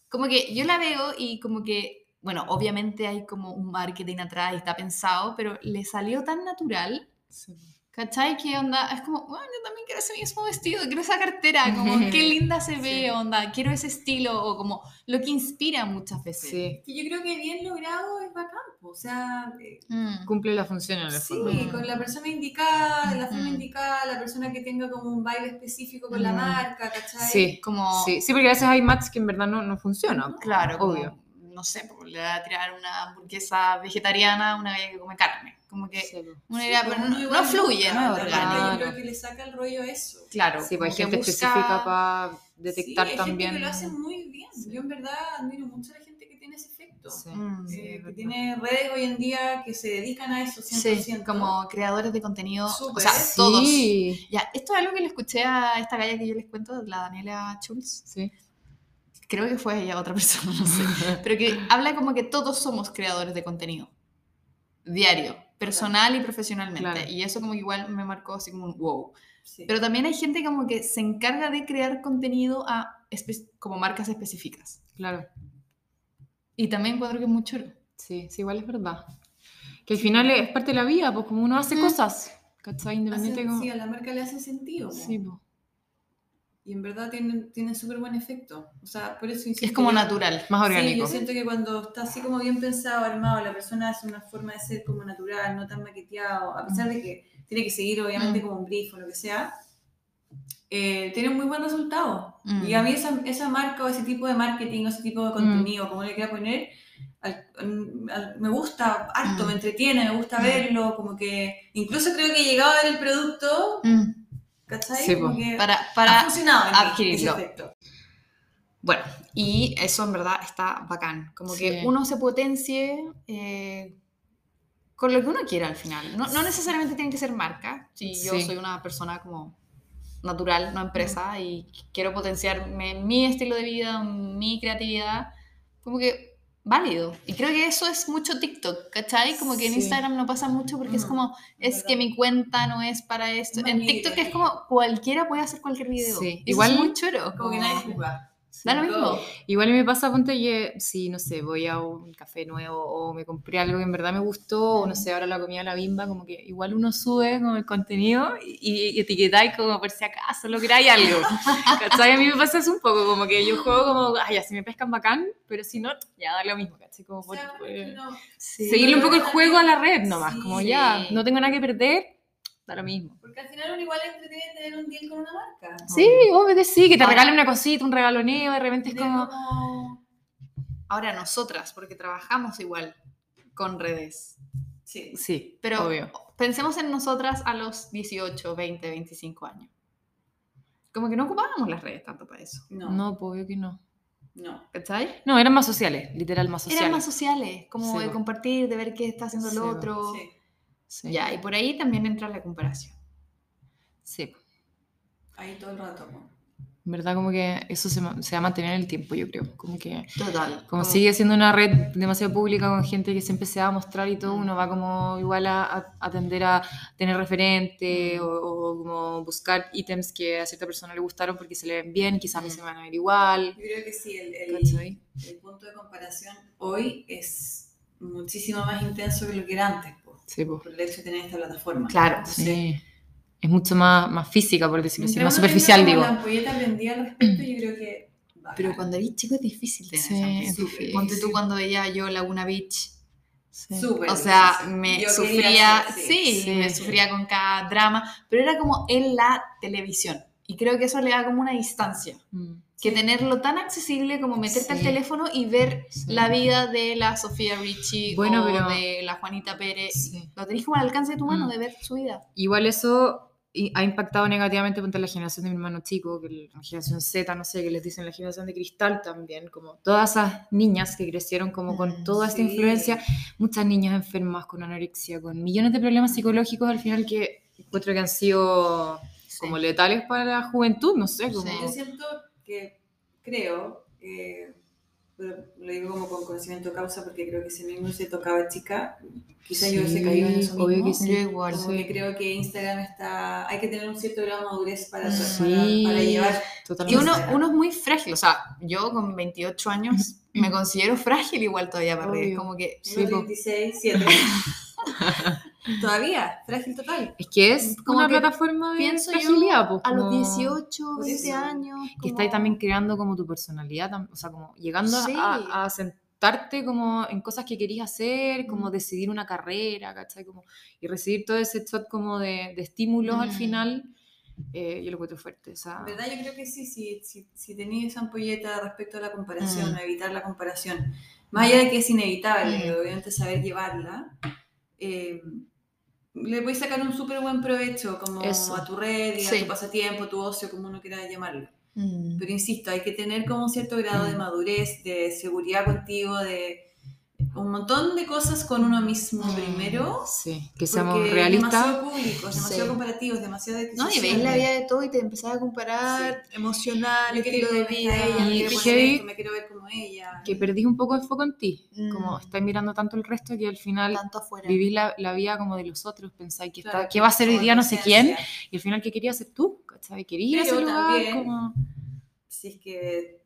Como que yo la veo y como que, bueno, obviamente hay como un marketing atrás y está pensado, pero le salió tan natural Sí. ¿Cachai? ¿Qué onda? Es como, bueno, yo también quiero ese mismo vestido, quiero esa cartera, como, qué linda se ve, Sí. onda, quiero ese estilo, o como, lo que inspira muchas veces. Sí. Que yo creo que bien logrado es bacán. O sea, eh, Mm. Cumple la función en el Sí, con la persona indicada, de la forma Mm. indicada, la persona que tenga como un baile específico con la Mm. marca, ¿cachai? Sí, Como, sí, sí, porque a veces hay matches que en verdad no, no funcionan. claro, como, Obvio. no sé, pues, le va a tirar una hamburguesa vegetariana a una que come carne. Como que Sí, po. una Sí, idea, pues pero no, no fluye, no es. Yo creo que le saca el rollo a eso. Claro, Sí, pues hay gente busca- específica para detectar Sí, hay también. gente que lo hace muy bien. Sí. Yo en verdad admiro mucho a la gente que tiene ese efecto. Sí, Mm. sí, Eh, es que tiene redes hoy en día que se dedican a eso 100%. Sí, como creadores de contenido, o Súper. sea, todos. Sí, Ya, esto es algo que le escuché a esta galla que yo les cuento, la Daniela Schultz. sí. Creo que fue ella otra persona, no sé. pero que habla como que todos somos creadores de contenido. Diario, personal y profesionalmente. Claro. Y eso como que igual me marcó así como un wow. Sí. Pero también hay gente como que se encarga de crear contenido a como marcas específicas. Claro. Y también encuentro que es muy chulo. Sí, sí, igual es verdad. Que al final es parte de la vida, pues como uno hace cosas, ¿cachai? Hace- Independiente como... sí, a la marca le hace sentido. Sí, po. Y en verdad tienen, tienen súper buen efecto. O sea, por eso. Es como natural. Más Sí, orgánico. yo siento que cuando está así como bien pensado, armado, la persona hace una forma de ser como natural, no tan maqueteado, a pesar de que tiene que seguir obviamente Mm. como un brief o lo que sea, eh, tiene muy buen resultado. Mm. Y a mí esa, esa marca o ese tipo de marketing o ese tipo de contenido, como le quiera poner, al- al- al- me gusta harto, Mm. me entretiene, me gusta Mm. verlo, como que incluso creo que he llegado a ver el producto, Mm. ¿Cachai? Sí, Como que Para, ha para funcionado en adquirirlo. ese efecto. Bueno, y eso en verdad está bacán. Como que Sí. uno se potencie eh, con lo que uno quiera al final. No, no necesariamente tiene que ser marca. Si yo Sí. soy una persona como natural, no empresa, y quiero potenciarme en mi estilo de vida, mi creatividad, como que válido. Y creo que eso es mucho TikTok, ¿cachai? Como que en Sí. Instagram no pasa mucho porque es Mm, como, es verdad. que mi cuenta no es para esto. En. TikTok es como cualquiera puede hacer cualquier video. Sí, igual- es muy choro. Como que nadie. Da lo mismo. Igual me pasa, ponte que si, no sé, voy a un café nuevo o me compré algo que en verdad me gustó, o no sé, ahora la comida la bimba, como que igual uno sube como el contenido y, y etiquetáis como por si acaso lográis algo. ¿Cachai? A mí me pasa eso un poco, como que yo juego como, ay, ya, si me pescan bacán, pero si no, ya da lo mismo, ¿cachai? Como por- porque no- Sí. seguirle un poco el juego a la red nomás, sí, como ya, no tengo nada que perder, da lo mismo. Porque al final uno igual entretiene tener un deal con una marca. Sí, obvio que sí, que te regalen una cosita, un regaloneo, de repente es como... como- Ahora nosotras, porque trabajamos igual con redes. Sí. Sí, Pero obvio. pensemos en nosotras a los 18, 20, 25 años. Como que no ocupábamos las redes tanto para eso. No, no. No, pues, obvio que no. ¿Cachai? No, eran más sociales, literal más sociales. Eran más sociales, como Sí, de compartir, de ver qué está haciendo Sí, el otro. Sí. Sí. Ya, y por ahí también entra la comparación. Sí. Ahí todo el rato. En verdad como que eso se, se va a mantener en el tiempo, yo creo. Como que Total. como sigue siendo una red demasiado pública con gente que siempre se va a mostrar y todo, Mm. uno va como igual a, a, a tender a tener referente Mm. o, o como buscar ítems que a cierta persona le gustaron porque se le ven bien, quizás a mí se me van a ver igual. Yo creo que sí, el, el- el punto de comparación hoy es muchísimo más intenso que lo que era antes, Sí, pues. por el hecho de tener esta plataforma. Claro, Entonces, Sí. Es mucho más, más física, por decirlo así, más superficial, digo. La ampolleta al respecto, yo creo que. bacán. Pero cuando eres chico es difícil tener Sí, esa es difícil. Ponte tú cuando veía yo Laguna Beach. Sí. Súper O sea, difícil. me Yo sufría, así. sí, Sí. me sufría con cada drama, pero era como en la televisión. Y creo que eso le da como una distancia. Mm. Que tenerlo tan accesible como meterte al Sí. teléfono y ver Sí. la vida de la Sofía Richie Bueno, o pero- de la Juanita Pérez. Sí. Lo tenés como al alcance de tu mano Mm. de ver su vida. Igual eso ha impactado negativamente contra la generación de mi hermano chico, que la generación Z, no sé, que les dicen la generación de cristal también, como todas esas niñas que crecieron como Mm, con toda esta influencia, muchas niñas enfermas con anorexia, con millones de problemas psicológicos al final que encuentro que han sido como letales para la juventud, no sé, como... Sí. Yo siento que, creo, eh, pero lo digo como con conocimiento causa porque creo que si a mí me hubiese tocado chica, quizás yo hubiese Sí, caído en eso obvio mismo. que sí. Igual. Como Sí. que creo que Instagram está, hay que tener un cierto grado de madurez para, Sí. para, para llevar. Y uno, uno es muy frágil, o sea, yo con 28 años me considero frágil igual todavía para redes, como que Sí, Tengo po. 36, 7. Todavía, frágil total. Es que es Como una que plataforma de pienso fragilidad, yo pues, a los como- 18, Por 20 eso. años. que como- estáis también creando como tu personalidad, o sea, como llegando Sí. a, a sentarte como en cosas que querías hacer, como Mm. decidir una carrera, ¿cachai? Como, y recibir todo ese shot como de, de estímulos al Mm. final, eh, yo lo encuentro fuerte, o sea, verdad yo creo que sí, sí, sí, si tenéis esa ampolleta respecto a la comparación, Mm. a evitar la comparación, más allá de que es inevitable, Mm. obviamente saber llevarla, eh, le puedes sacar un súper buen provecho como Eso. a tu red y a tu pasatiempo, tu ocio, como uno quiera llamarlo. Mm. Pero insisto, hay que tener como un cierto grado de Mm. madurez, de seguridad contigo, de un montón de cosas con uno mismo Mm. primero. sí, que seamos es realistas. demasiado públicos, demasiado Sí. comparativos, demasiado de No, y veis la vida de todo y te empezás a comparar emocional, Yo estilo de vida. ella, Y me quiero esto, me quiero ver como ella. Que perdís un poco el foco en ti, Mm. como estáis mirando tanto el resto que al final tanto afuera. vivís la, la vida como de los otros, pensáis que, Claro, está, que va a ser hoy día no sé quién, y al final que querías ser tú, ¿cachai? Querías también- como... Si es que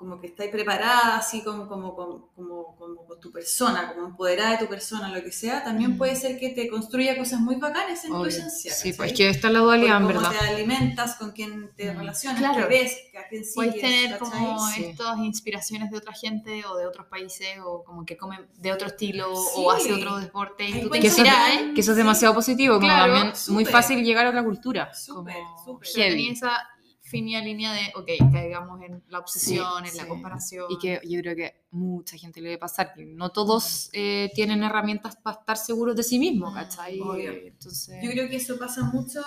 como que estáis preparada, así como, como, como, como, como con tu persona, como empoderada de tu persona, lo que sea, también Mm. puede ser que te construya cosas muy bacanas en tu Obvio. esencia. Sí, ¿cachai? pues es que esta es la dualidad, en cómo verdad. te alimentas, con quién te Mm. relacionas, Claro. qué ves, a quién sigues, Puedes tener ¿cachai? como Sí. estas inspiraciones de otra gente o de otros países o como que comen de otro estilo Sí. o hace otro deporte y tú te Que eso, ¿eh? que es Sí. demasiado positivo, como Claro, también muy fácil llegar a otra cultura. Súper, como súper. Heavy. esa fina línea de, ok, caigamos en la obsesión, en la comparación. Y que yo creo que mucha gente le debe pasar, que no todos eh, tienen herramientas para estar seguros de sí mismos, Mm, ¿cachai? obvio. Entonces, Yo creo que eso pasa mucho,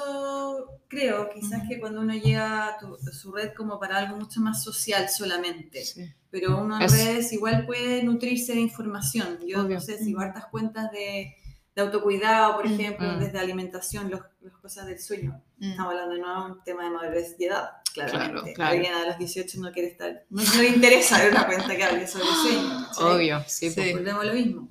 creo, quizás que cuando uno llega a, tu- a su red como para algo mucho más social solamente, sí. pero uno en Eso. redes igual puede nutrirse de información. Yo Obvio. no sé, sigo Ujú. hartas cuentas de, de autocuidado, por Mm. ejemplo, Mm. desde alimentación, los- las cosas del sueño. Mm. Estamos hablando de nuevo de un tema de madurez y edad, claramente. Claro, claro. Alguien a los 18 no quiere estar, no, no le interesa ver una cuenta que hable sobre sueño. ¿cachai? Obvio, sí. Sí. pues. Volvemos a lo mismo.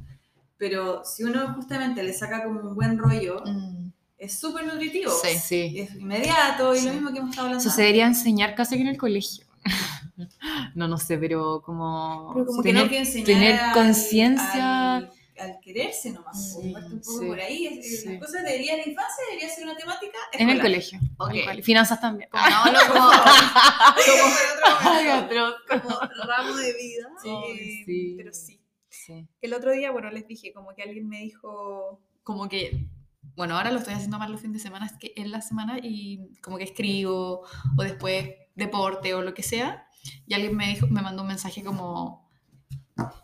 Pero si uno justamente le saca como un buen rollo, Mm. es súper nutritivo. Sí. Y Sí. es inmediato y Sí. lo mismo que hemos estado hablando. Eso se debería enseñar casi que en el colegio. no, no sé, pero como, Pero como tener, que no que enseñar tener conciencia. Al, al quererse nomás. Sí, parte un poco sí, por ahí. Sí. Las cosas deberían en infancia, debería ser una temática. en el colegio. Ok. tal cual. Finanzas también. Como, Como otro Ay, momento. atroz. como ramo de vida. Sí, eh, sí. Pero sí. Sí. El otro día, bueno, les dije, como que alguien me dijo, como que, bueno, ahora lo estoy haciendo más los fines de semana es que en la semana y como que escribo o después deporte o lo que sea. Y alguien me dijo, me mandó un mensaje como,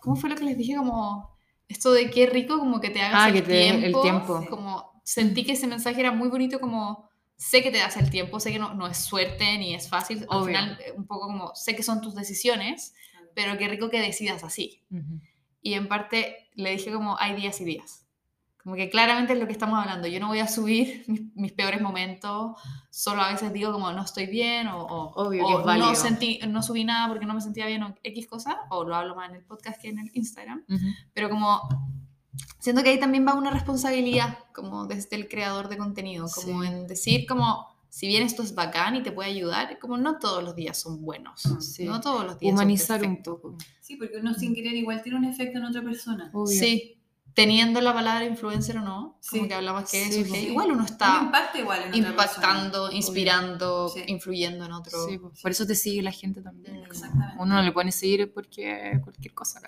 ¿cómo fue lo que les dije? Como esto de qué rico como que te hagas Ah, el, que te dé el tiempo, tiempo. Como sentí que ese mensaje era muy bonito como sé que te das el tiempo, sé que no, no es suerte ni es fácil, al Obvio. final eh, un poco como sé que son tus decisiones, pero qué rico que decidas así. Y en parte le dije como hay días y días. Como que claramente es lo que estamos hablando. Yo no voy a subir mis, mis peores momentos, solo a veces digo como no estoy bien o, o- Obvio o que es no, sentí, no subí nada porque no me sentía bien o X cosa, o lo hablo más en el podcast que en el Instagram. Ujú. Pero como siento que ahí también va una responsabilidad como desde el creador de contenido, como Sí. en decir como si bien esto es bacán y te puede ayudar, como no todos los días son buenos, Sí. no todos los días Humanizar son un perfectos. poco. Sí, porque uno sin querer igual tiene un efecto en otra persona. Obvio. Sí, teniendo la palabra influencer o no, como Sí. que hablamos que Sí, eso, que sí. igual uno Un está impacto igual en impactando, inspirando, Sí. influyendo en otro. Sí, pues, por eso te sigue la gente también. Persona. Exactamente. Uno no le pone seguir porque cualquier cosa.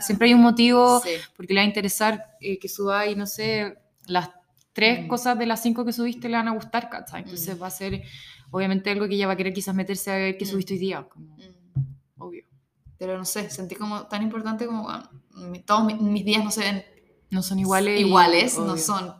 Siempre hay un motivo Sí. porque le va a interesar eh, que subáis, no sé, las tres Mm. cosas de las cinco que subiste le van a gustar, ¿cachai? Entonces Mm. va a ser, obviamente, algo que ella va a querer quizás meterse a ver qué Mm. subiste hoy día, como, Mm. obvio. Pero no sé, sentí como tan importante como mi- todos mi- mis días no se ven No son iguales. y- iguales, no son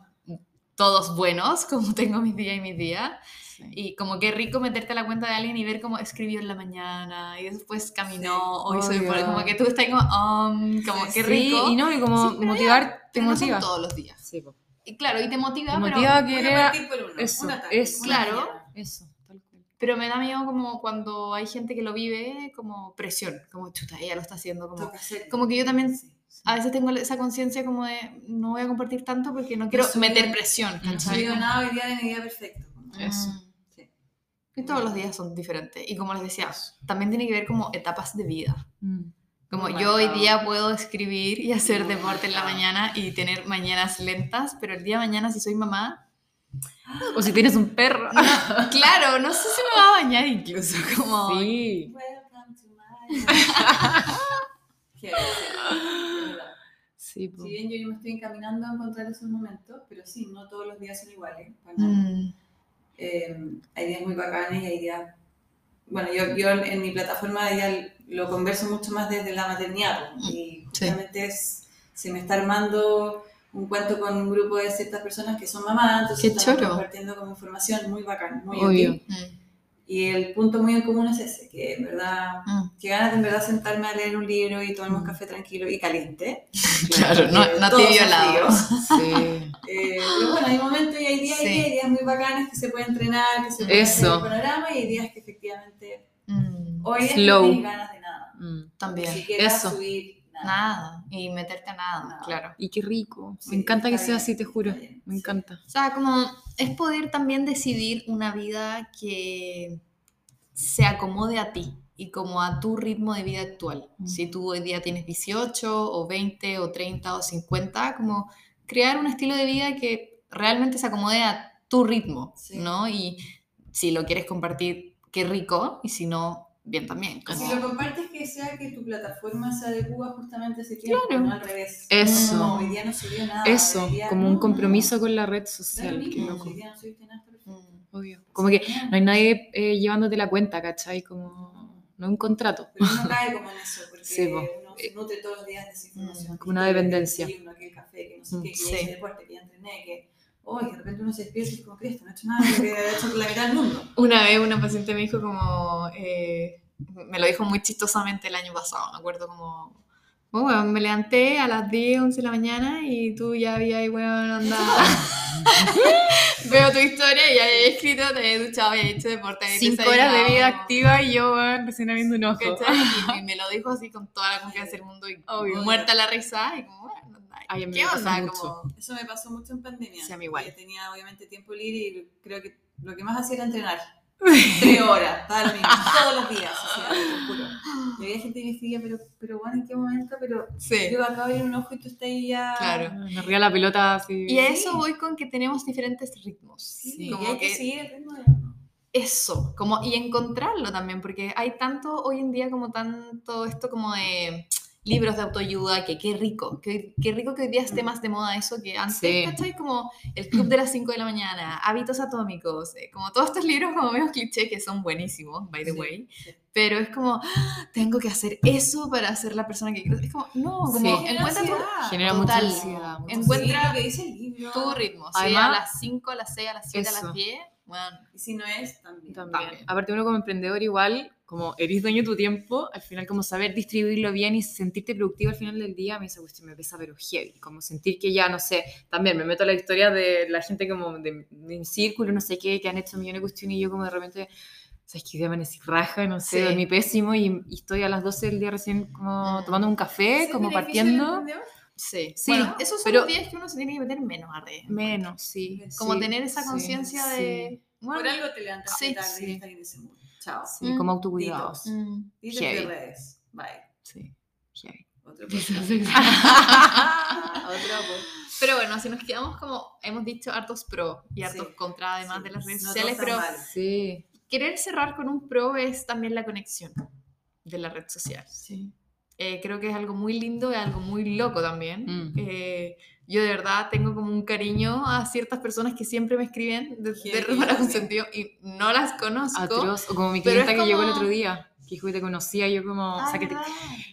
todos buenos, como tengo mis días y mis días. Sí. Y como qué rico meterte a la cuenta de alguien y ver cómo escribió en la mañana y después caminó o hizo obvio. deporte, como que tú estás ahí como, um, como Sí, qué Sí, rico. y no, y como Sí, pero motivar, te pero no motiva. todos los días. Sí, po. Y claro, y te motiva, Te pero, motiva a Voy a querer. partir por uno, eso, una tarde, es- claro. mañana. Eso, pero me da miedo como cuando hay gente que lo vive como presión, como chuta, ella lo está haciendo como... Como que yo también Sí, sí. A veces tengo esa conciencia como de no voy a compartir tanto porque no quiero subido- meter presión, No subido nada hoy día de mi día perfecto. Eso. Mm. Sí. Y todos los días son diferentes. Y como les decía, también tiene que ver como etapas de vida. Mm. Como Muy yo hoy día puedo escribir y hacer deporte en la mañana y tener mañanas lentas, pero el día de mañana si soy mamá, O si tienes un perro. no, claro, no sé si me va a bañar incluso, como... Sí. Welcome to my life. Qué gracia, de verdad. Sí. Si bien yo me estoy encaminando a encontrar esos momentos, pero sí, no todos los días son iguales. Mm, Eh, hay días muy bacanes y hay días... Bueno, yo, yo en mi plataforma ya lo converso mucho más desde la maternidad y Sí. justamente es, se me está armando un cuento con un grupo de ciertas personas que son mamás, entonces Qué estamos choro. compartiendo como información muy bacán, muy Obvio. útil. mm, Y el punto muy en común es ese, que en verdad, mm. que ganas de en verdad sentarme a leer un libro y tomarme un Mm. café tranquilo y caliente. Claro, no, no helado. fríos. Sí. Eh, pero bueno, hay momentos y hay días, y Sí. días, hay días muy bacanes que se puede entrenar, que se puede hacer el panorama y hay días que efectivamente Mm, hoy Slow. no tienes ganas de nada. Mm. También. siquiera Eso. subir nada. Nada. Y meterte a nada, Nada. claro. Y qué rico. Sí, me encanta que sea bien, así, te juro. bien, Me sí. encanta. O sea, como es poder también decidir una vida que se acomode a ti y como a tu ritmo de vida actual. Mm. Si tú hoy día tienes 18 o 20 o 30 o 50, como crear un estilo de vida que realmente se acomode a tu ritmo, Sí. ¿no? Y si lo quieres compartir, qué rico, y si no, bien también. como- Si lo compartes, que sea que tu plataforma se adecua justamente a ese tiempo, Claro. no al revés. Eso. No, hoy día no subió nada. Eso, día como no, un no, compromiso no. con la red social. Qué mismo, loco. hoy día no nada. Mm. Obvio. Como que no hay nadie eh, llevándote la cuenta, ¿cachai? Como no un contrato. Pero uno cae como en eso, porque Sí, uno se nutre todos los días de esa información. Mm, como una el dependencia. que el café, que no sé Mm, qué, que sí. hice deporte, que entrené, que... Oh, y de repente uno se despierta y es como, Cristo, no he hecho nada, que ha hecho la mitad del mundo. Una vez una paciente me dijo como, eh, me lo dijo muy chistosamente el año pasado, me acuerdo como, oh, weón, me levanté a las 10, 11 de la mañana y tú ya habías, weón, andado. Veo tu historia y ya había escrito, te había duchado, había hecho deporte, Cinco horas de vida activa y yo, weón, recién abriendo un ojo. Y, y me lo dijo así con toda la confianza del mundo y Obvio. muerta la risa y como, bueno, Ay, ¿qué onda? mucho. Como, Eso me pasó mucho en pandemia. Sí, a mí igual. Tenía obviamente tiempo libre y creo que lo que más hacía era entrenar. Tres horas, mismo, todos los días, así, te lo juro. Y había gente que me decía, pero, pero bueno, ¿en qué momento? Pero sí. yo acabo de abrir un ojo y tú estás ahí ya... Claro. Me ría la pelota así. Y a eso voy con que tenemos diferentes ritmos. Sí, como y hay que, que- seguir el ritmo de uno. Eso, como, y encontrarlo también, porque hay tanto hoy en día como tanto esto como de libros de autoayuda, que qué rico, que, qué rico que hoy día esté Mm. más de moda eso que antes, Sí. ¿cachai? Como el club de las 5 de la mañana, hábitos atómicos, eh, como todos estos libros como medio cliché que son buenísimos, by the Sí, way, pero es como, "Ah, tengo que hacer eso para ser la persona que quiero, es como, no, como, Sí. encuentra tu. Genera Total. mucha ansiedad. mucha Encuentra- lo que dice el libro. tu ritmo, si Además- a las 5, a las 6, a las 7, a las 10, bueno, Y si no es. También. También. Aparte uno como emprendedor igual, como eres dueño de tu tiempo, al final como saber distribuirlo bien y sentirte productivo al final del día, a mí esa cuestión me pesa pero heavy, como sentir que ya, no sé, también me meto a la historia de la gente como de, de mi círculo, no sé qué, que han hecho millones de cuestiones y yo como de repente, sabes que día amanecí raja, no sé, Sí. dormí pésimo y, y estoy a las 12 del día recién como Mm. tomando un café, ¿Ese como partiendo. sí. Sí, Bueno, esos son pero- los días que uno se tiene que meter menos a redes. Menos, sí. como sí, tener esa conciencia sí, de bueno, Por algo te levantaste Sí, tarde sí. y estás en ese mood. Chao. Sí, Mm. como autocuidado. Detox. mm, de redes. Bye. Sí, heavy. Otro pero bueno si nos quedamos como hemos dicho hartos pro y hartos Sí, contra además sí. de las redes No sociales pero están mal. Sí, querer cerrar con un pro es también la conexión de la red social sí. Eh, creo que es algo muy lindo y algo muy loco también. Mm. Eh, yo de verdad tengo como un cariño a ciertas personas que siempre me escriben de, de Rumara también. Consentido y no las conozco. Atroz. O como mi clienta que llegó el como- otro día, que dijo que te conocía, y yo como, o Ah, sea, que te- ¿verdad?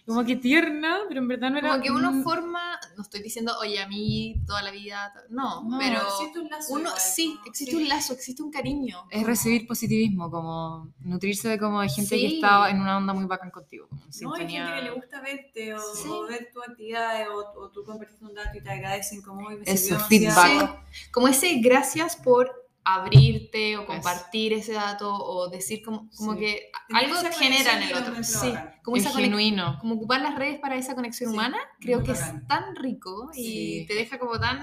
como que tierna, pero en verdad no era... Como que uno forma, no estoy diciendo, oye, a mí toda la vida, no, No, pero existe un lazo uno, igual, sí, existe Sí. un lazo, existe un cariño. Es recibir positivismo, como nutrirse de como de gente que está en una onda muy bacán contigo. Como No, hay gente que le gusta verte o, Sí. o ver tu actividad o, o tú compartiste un dato y te agradecen como Eso, feedback. demasiado". Como ese gracias por abrirte o compartir ese dato o decir como, como Sí. que algo genera en el otro. Sí, como Es esa conexión. genuino. como ocupar las redes para esa conexión Sí, humana, creo muy que bacán. es tan rico y Sí. te deja como tan,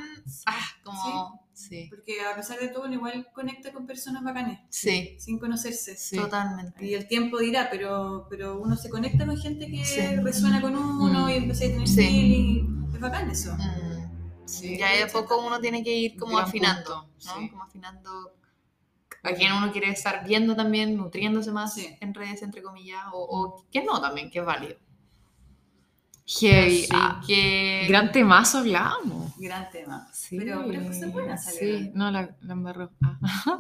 ah, como, Sí. Porque a pesar de todo, igual conecta con personas bacanes, sí, sin conocerse. Sí. totalmente. Y el tiempo dirá, pero, pero uno se conecta con gente que Sí. resuena con uno Mm. y empieza a tener Sí. feeling. Es bacán eso. Mm, Sí. ya de poco uno tiene que ir como afinando, punto, ¿no? sí. Como afinando a quien uno quiere estar viendo también, nutriéndose más Sí. en redes, entre comillas, o, o que no también, que es válido. Heavy. Ah, que... gran temazo hablamos. Gran tema. Sí. Pero, pero cosas buenas Sí, no, la, la embarró. Ah.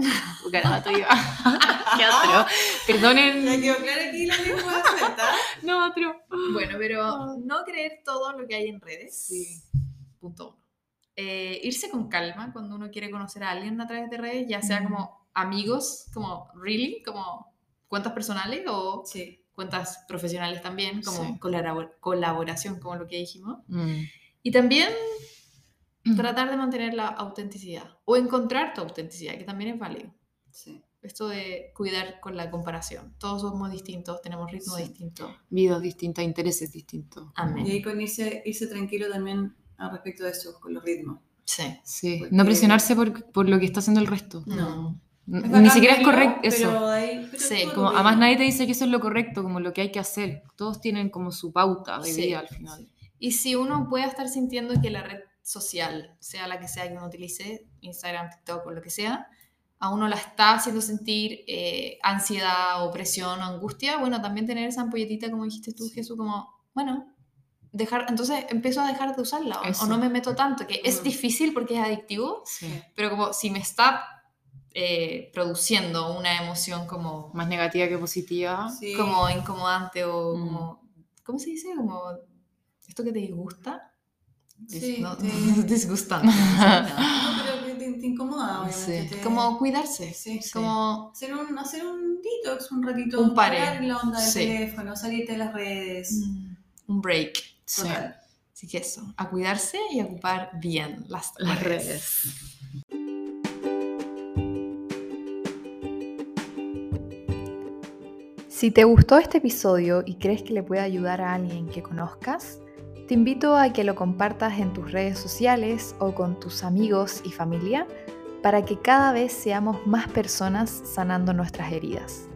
Garabato iba. Qué otro. Perdonen. Ya quedó claro aquí la lengua suelta. No, otro. Bueno, pero no creer todo lo que hay en redes. Sí. Punto uno. Eh, irse con calma cuando uno quiere conocer a alguien a través de redes, ya sea Mm. como amigos, como really, como cuentas personales o Sí. cuentas profesionales también, como Sí. colabor- colaboración, como lo que dijimos. Mm. Y también tratar de mantener la autenticidad o encontrar tu autenticidad, que también es válido. sí. Esto de cuidar con la comparación. Todos somos distintos, tenemos ritmo Sí. distinto. Vidas distintas, intereses distintos. Amén. Y ahí con irse, irse tranquilo también al respecto de eso, con los ritmos. Sí. Sí. Porque- No presionarse por, por lo que está haciendo el resto. No. Ni bacán siquiera es correcto eso. Pero, ahí, pero Sí, Como, además nadie te dice que eso es lo correcto, como lo que hay que hacer. Todos tienen como su pauta de Sí. vida al final. Y si uno puede estar sintiendo que la red social, sea la que sea que uno utilice, Instagram, TikTok o lo que sea, a uno la está haciendo sentir eh, ansiedad o presión o angustia, bueno, también tener esa ampolletita, como dijiste tú, Jesús, como, bueno, dejar, entonces empiezo a dejar de usarla o, o no me meto tanto, que es Mm. difícil porque es adictivo, Sí. pero como si me está eh, produciendo una emoción como, Más negativa que positiva. Sí. como incomodante o Mm. como, ¿cómo se dice? Como esto que te disgusta. Sí, no, te- disgustante. No, pero que te, te incomoda, obviamente. Sí. te- Como cuidarse. Sí. Como hacer un, hacer un detox un ratito. Un pare. la onda del teléfono, salirte de las redes. mm, un break. Sí. Total. Así que eso, a cuidarse y a ocupar bien las, Las redes. redes. Si te gustó este episodio y crees que le puede ayudar a alguien que conozcas, te invito a que lo compartas en tus redes sociales o con tus amigos y familia para que cada vez seamos más personas sanando nuestras heridas.